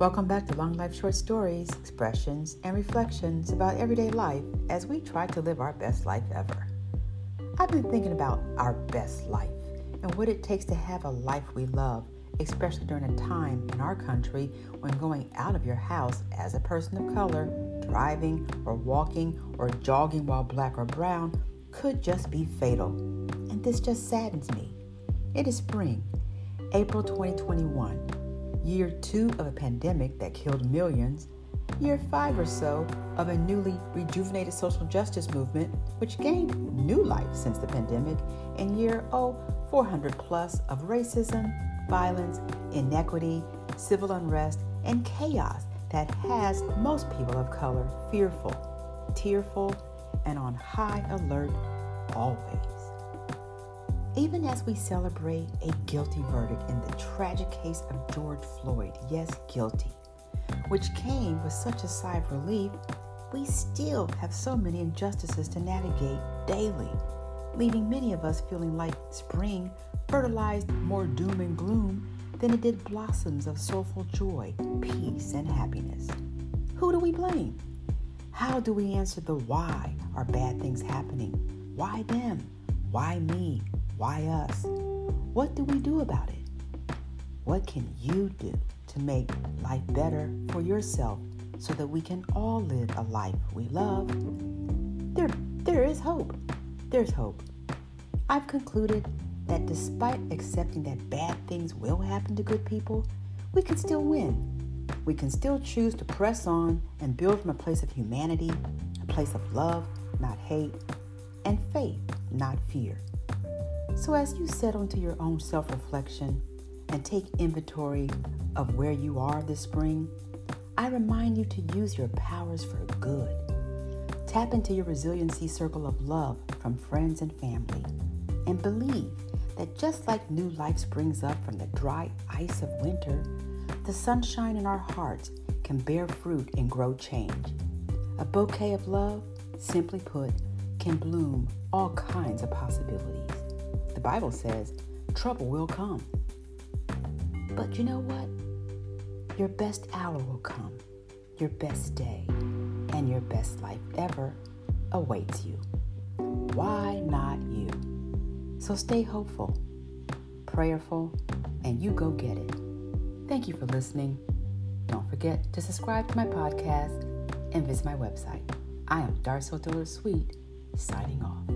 Welcome back to Long Life Short Stories, expressions, and reflections about everyday life as we try to live our best life ever. I've been thinking about our best life and what it takes to have a life we love, especially during a time in our country when going out of your house as a person of color, driving or walking or jogging while black or brown could just be fatal. And this just saddens me. It is spring, April 2021 year two of a pandemic that killed millions, year five or so of a newly rejuvenated social justice movement, which gained new life since the pandemic, and year oh, 400 plus of racism, violence, inequity, civil unrest, and chaos that has most people of color fearful, tearful, and on high alert always. Even as we celebrate a guilty verdict in the tragic case of George Floyd, yes, guilty, which came with such a sigh of relief, we still have so many injustices to navigate daily, leaving many of us feeling like spring fertilized more doom and gloom than it did blossoms of soulful joy, peace, and happiness. Who do we blame? How do we answer the why are bad things happening? Why them? Why me? Why us? What do we do about it? What can you do to make life better for yourself so that we can all live a life we love? There, there is hope. There's hope. I've concluded that despite accepting that bad things will happen to good people, we can still win. We can still choose to press on and build from a place of humanity, a place of love, not hate, and faith, not fear. So, as you settle into your own self reflection and take inventory of where you are this spring, I remind you to use your powers for good. Tap into your resiliency circle of love from friends and family, and believe that just like new life springs up from the dry ice of winter, the sunshine in our hearts can bear fruit and grow change. A bouquet of love, simply put, can bloom all kinds of possibilities. The Bible says trouble will come. But you know what? Your best hour will come, your best day, and your best life ever awaits you. Why not you? So stay hopeful, prayerful, and you go get it. Thank you for listening. Don't forget to subscribe to my podcast and visit my website. I am Darcel Dillard Suite, signing off.